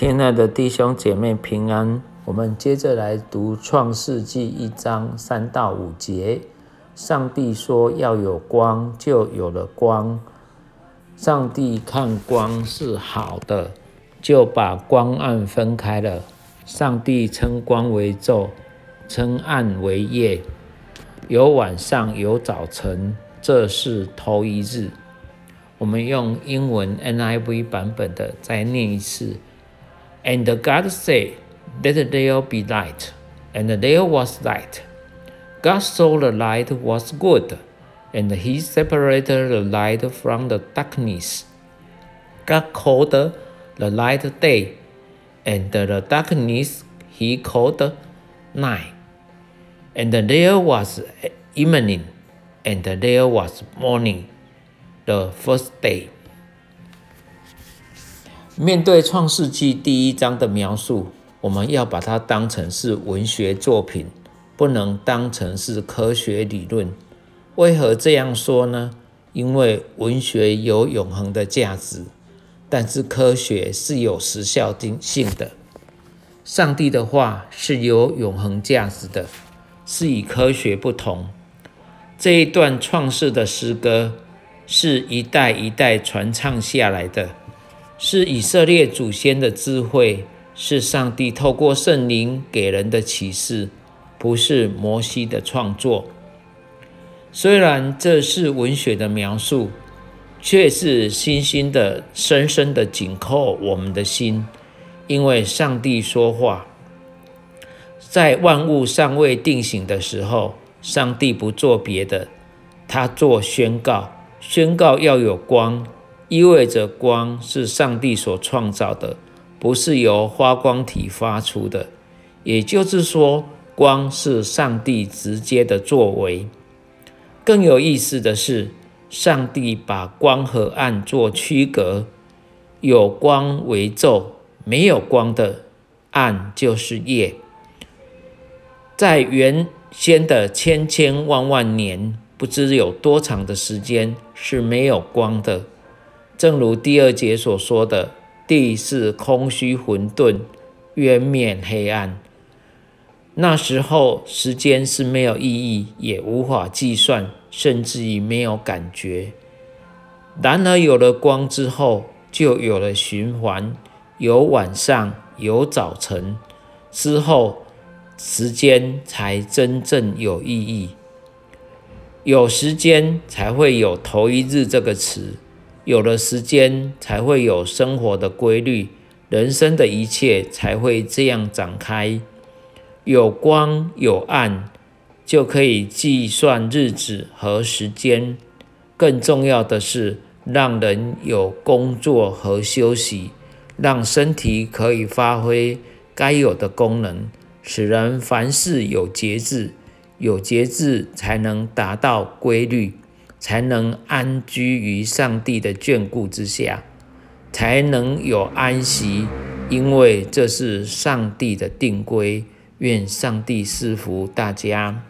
亲爱的弟兄姐妹平安，我们接着来读创世纪一章三到五节。上帝说要有光，就有了光。上帝看光是好的，就把光暗分开了。上帝称光为昼，称暗为夜。有晚上，有早晨，这是头一日。我们用英文 NIV 版本的再念一次。And God said, Let there be light. And there was light. God saw the light was good, and he separated the light from the darkness. God called the light day, and the darkness he called night. And there was evening, and there was morning, the first day. 面对《创世纪》第一章的描述，我们要把它当成是文学作品，不能当成是科学理论。为何这样说呢？因为文学有永恒的价值，但是科学是有时效性的。上帝的话是有永恒价值的，是以科学不同。这一段创世的诗歌是一代一代传唱下来的。是以色列祖先的智慧，是上帝透过圣灵给人的启示，不是摩西的创作。虽然这是文学的描述，却是深深的、深深的紧扣我们的心，因为上帝说话，在万物尚未定型的时候，上帝不做别的，他做宣告，宣告要有光。意味着光是上帝所创造的，不是由发光体发出的。也就是说，光是上帝直接的作为。更有意思的是，上帝把光和暗做区隔，有光为昼，没有光的暗就是夜。在原先的千千万万年，不知有多长的时间是没有光的。正如第二节所说的，地是空虚混沌，渊面黑暗。那时候，时间是没有意义，也无法计算，甚至于没有感觉。然而，有了光之后，就有了循环，有晚上，有早晨，之后，时间才真正有意义。有时间，才会有头一日这个词。有了时间，才会有生活的规律，人生的一切才会这样展开。有光有暗，就可以计算日子和时间。更重要的是，让人有工作和休息，让身体可以发挥该有的功能，使人凡事有节制。有节制，才能达到规律。才能安居于上帝的眷顾之下，才能有安息，因为这是上帝的定规。愿上帝赐福大家。